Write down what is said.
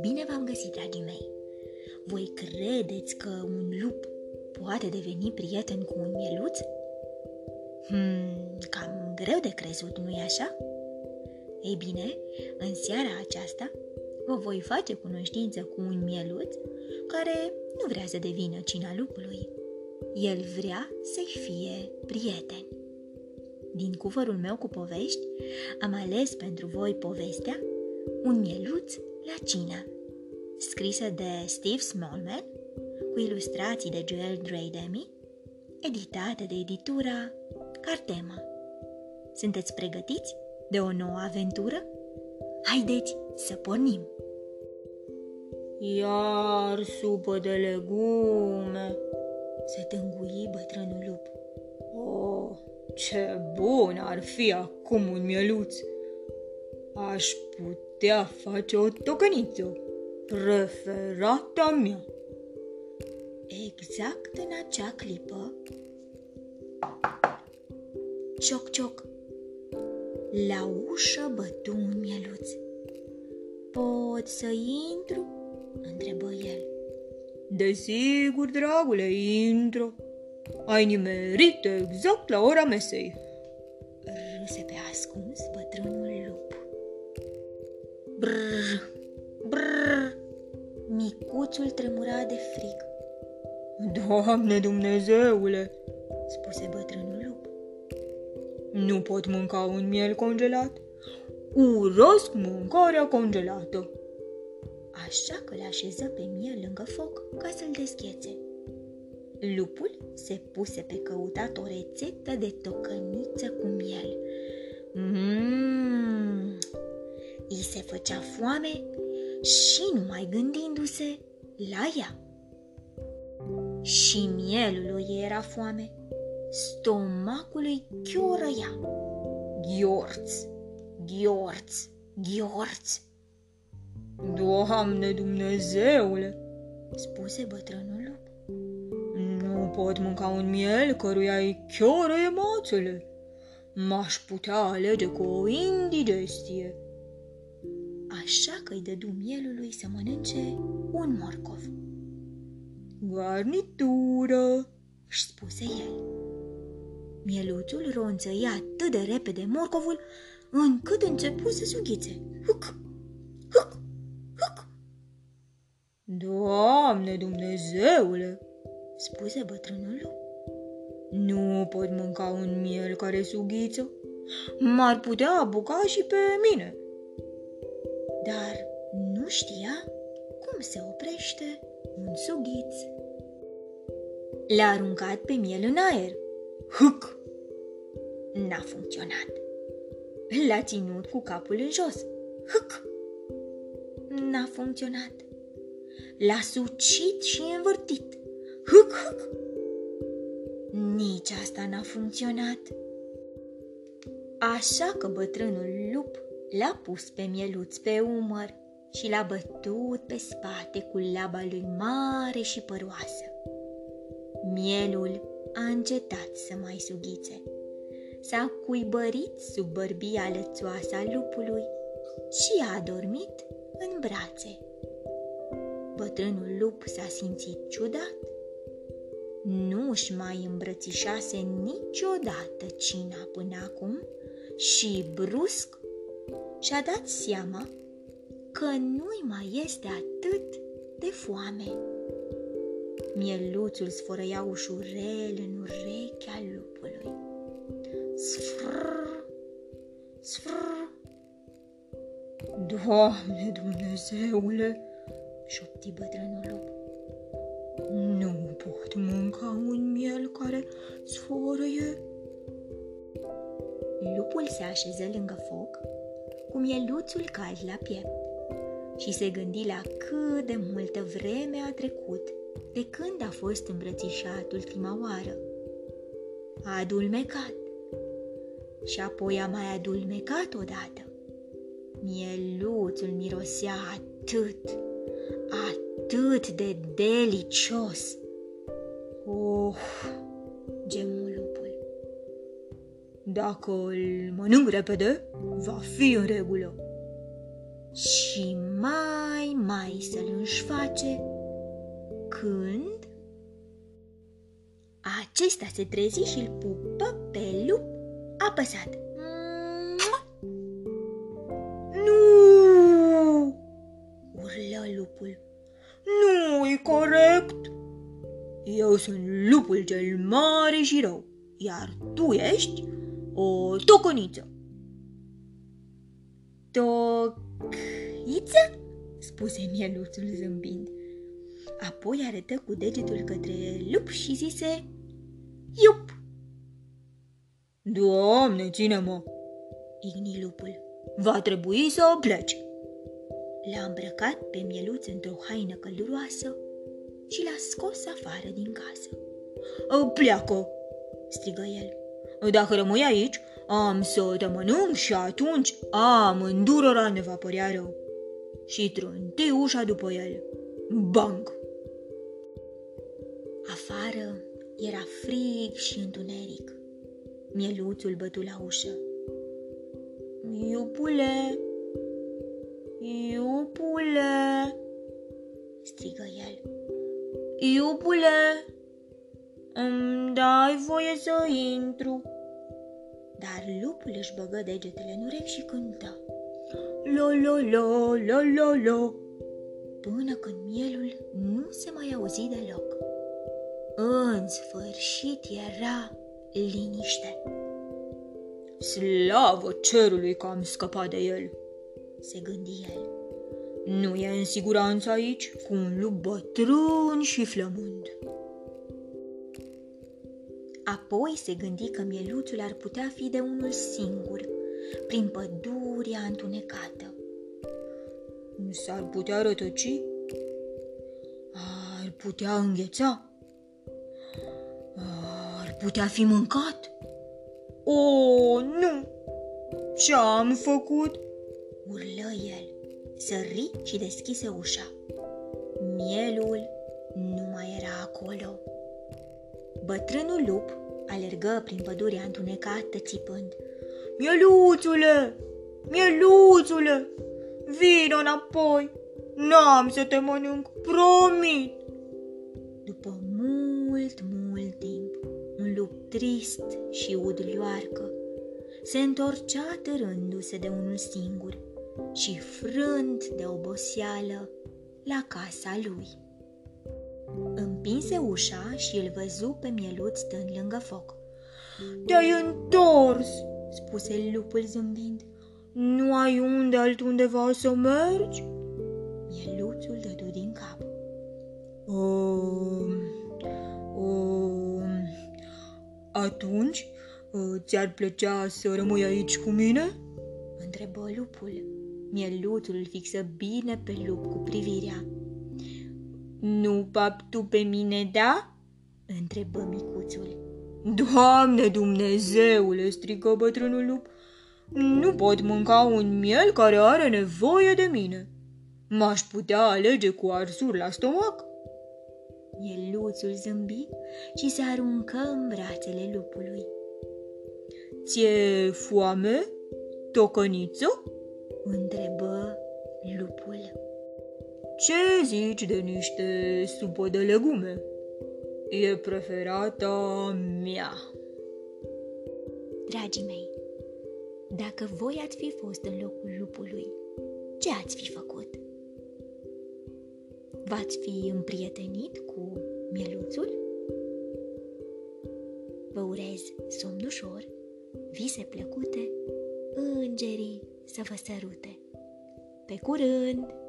Bine v-am găsit, dragii mei! Voi credeți că un lup poate deveni prieten cu un mieluț? Hmm, cam greu de crezut, nu-i așa? Ei bine, în seara aceasta vă voi face cunoștință cu un mieluț care nu vrea să devină cina lupului. El vrea să-i fie prieten. Din cuvărul meu cu povești, am ales pentru voi povestea Un mieluț la cină, scrisă de Steve Smallman, cu ilustrații de Joel Dreydemi, editată de editura Cartema. Sunteți pregătiți de o nouă aventură? Haideți să pornim! Iar supă de legume, se tângui bătrânul lup. Oh, ce bun ar fi acum un mieluț! Aș putea face o tocăniță, preferata mea. Exact în acea clipă, cioc, cioc, la ușă bătu un mieluț. Pot să intru?" întrebă el. Desigur, dragule, intru. Ai nimerit exact la ora mesei. Râse pe ascuns bătrânul lup. Brr, brr, micuțul tremura de frig. Doamne Dumnezeule, spuse bătrânul lup. Nu pot mânca un miel congelat. Urăsc mâncarea congelată. Așa că le așeză pe miel lângă foc ca să-l deschiețe. Lupul se puse pe căutat o rețetă de tocăniță cu miel. Mmm! I se făcea foame și numai gândindu-se la ea. Și mielului era foame. Stomacul îi chiorăia. Ghiorț, ghiorț, ghiorț. Doamne Dumnezeule, spuse bătrânul lup. Nu pot mânca un miel căruia îi chiorăie mațele. M-aș putea alege cu o indigestie. Așa că îi dădu mielului să mănânce un morcov. Garnitură, își spuse el. Mieluțul ronțăia atât de repede morcovul, încât începu să sughițe. Huc, huc, huc. Doamne Dumnezeule, spuse bătrânul lup. Nu pot mânca un miel care sughiță. M-ar putea apuca și pe mine. Dar nu știa cum se oprește un sughiț. L-a aruncat pe miel în aer. Huc! N-a funcționat. L-a ținut cu capul în jos. Huc! N-a funcționat. L-a sucit și învârtit. Huc, huc! Nici asta n-a funcționat. Așa că bătrânul lup l-a pus pe mieluț pe umăr și l-a bătut pe spate cu laba lui mare și păroasă. Mielul a încetat să mai sughițe. S-a cuibărit sub bărbia lățoasă a lupului și a adormit în brațe. Bătrânul lup s-a simțit ciudat. Nu își mai îmbrățișase niciodată cina până acum și brusc și-a dat seama că nu-i mai este atât de foame. Mieluțul sfărăia ușurel în urechea lupului. Sfrr, sfrr. Doamne Dumnezeule, șopti bătrânul lup. Nu pot mânca un miel care sfărăie. Lupul se așeză lângă foc, cu mieluțul cald la piept și se gândi la cât de multă vreme a trecut de când a fost îmbrățișat ultima oară. A adulmecat și apoi a mai adulmecat odată. Mieluțul mirosea atât, atât de delicios. Oh, gemu lupul. Dacă îl mănânc repede, va fi în regulă. Și mai, mai să-l înșface când acesta se trezi și îl pupă pe lup apăsat. Eu sunt lupul cel mare și rău, iar tu ești o tocăniță. Tochiță? spuse mieluțul zâmbind. Apoi arătă cu degetul către lup și zise Iup! Doamne, ține-mă! Igni lupul. Va trebui să pleci. L-a îmbrăcat pe mieluț într-o haină călduroasă și l-a scos afară din casă. Pleacă, Strigă el. Dacă rămâi aici, am să te mănânc și atunci amândurora ne va părea rău. Și trânti ușa după el. Bang! Afară era frig și întuneric. Mieluțul bătu la ușă. Iupule, iupule, Strigă el. Iupule, îmi dai voie să intru? Dar lupul își băgă degetele în urechi și cântă. Lo, lo, lo, lo, lo, lo. până când mielul nu se mai auzi deloc. În sfârșit era liniște. Slavă cerului că am scăpat de el. Se gândi el. Nu e în siguranță aici cu un lup bătrân și flămând. Apoi se gândi că mieluțul ar putea fi de unul singur, prin pădurea întunecată. S-ar putea rătăci? Ar putea îngheța? Ar putea fi mâncat? O, nu! Ce-am făcut? Urlă el, sări și deschise ușa. Mielul nu mai era acolo. Bătrânul lup alergă prin pădurea întunecată țipând. Mieluțule! Mieluțule! Vino înapoi! N-am să te mănânc, promit! După mult, mult timp, un lup trist și udlioarcă se întorcea târându-se de unul singur și frânt de oboseală la casa lui. Împinse ușa și îl văzu pe mieluț stând lângă foc. Te-ai întors, Spuse lupul zâmbind. nu ai unde altundeva să mergi? Mieluțul dădu din cap. Um, um, atunci, uh, ți-ar plăcea să rămâi aici cu mine? Întrebă lupul. Mieluțul îl fixă bine pe lup cu privirea. Nu, pap, tu pe mine, da? Întrebă micuțul. Doamne Dumnezeule, strigă bătrânul lup, nu pot mânca un miel care are nevoie de mine. M-aș putea alege cu arsuri la stomac? Mieluțul zâmbi și se aruncă în brațele lupului. Ție foame, tocăniță? Întrebă lupul. Ce zici de niște supă de legume? E preferata mea. Dragii mei, dacă voi ați fi fost în locul lupului, ce ați fi făcut? V-ați fi împrietenit cu mieluțul? Vă urez somn ușor, vise plăcute, îngerii să vă sărute. Pe curând!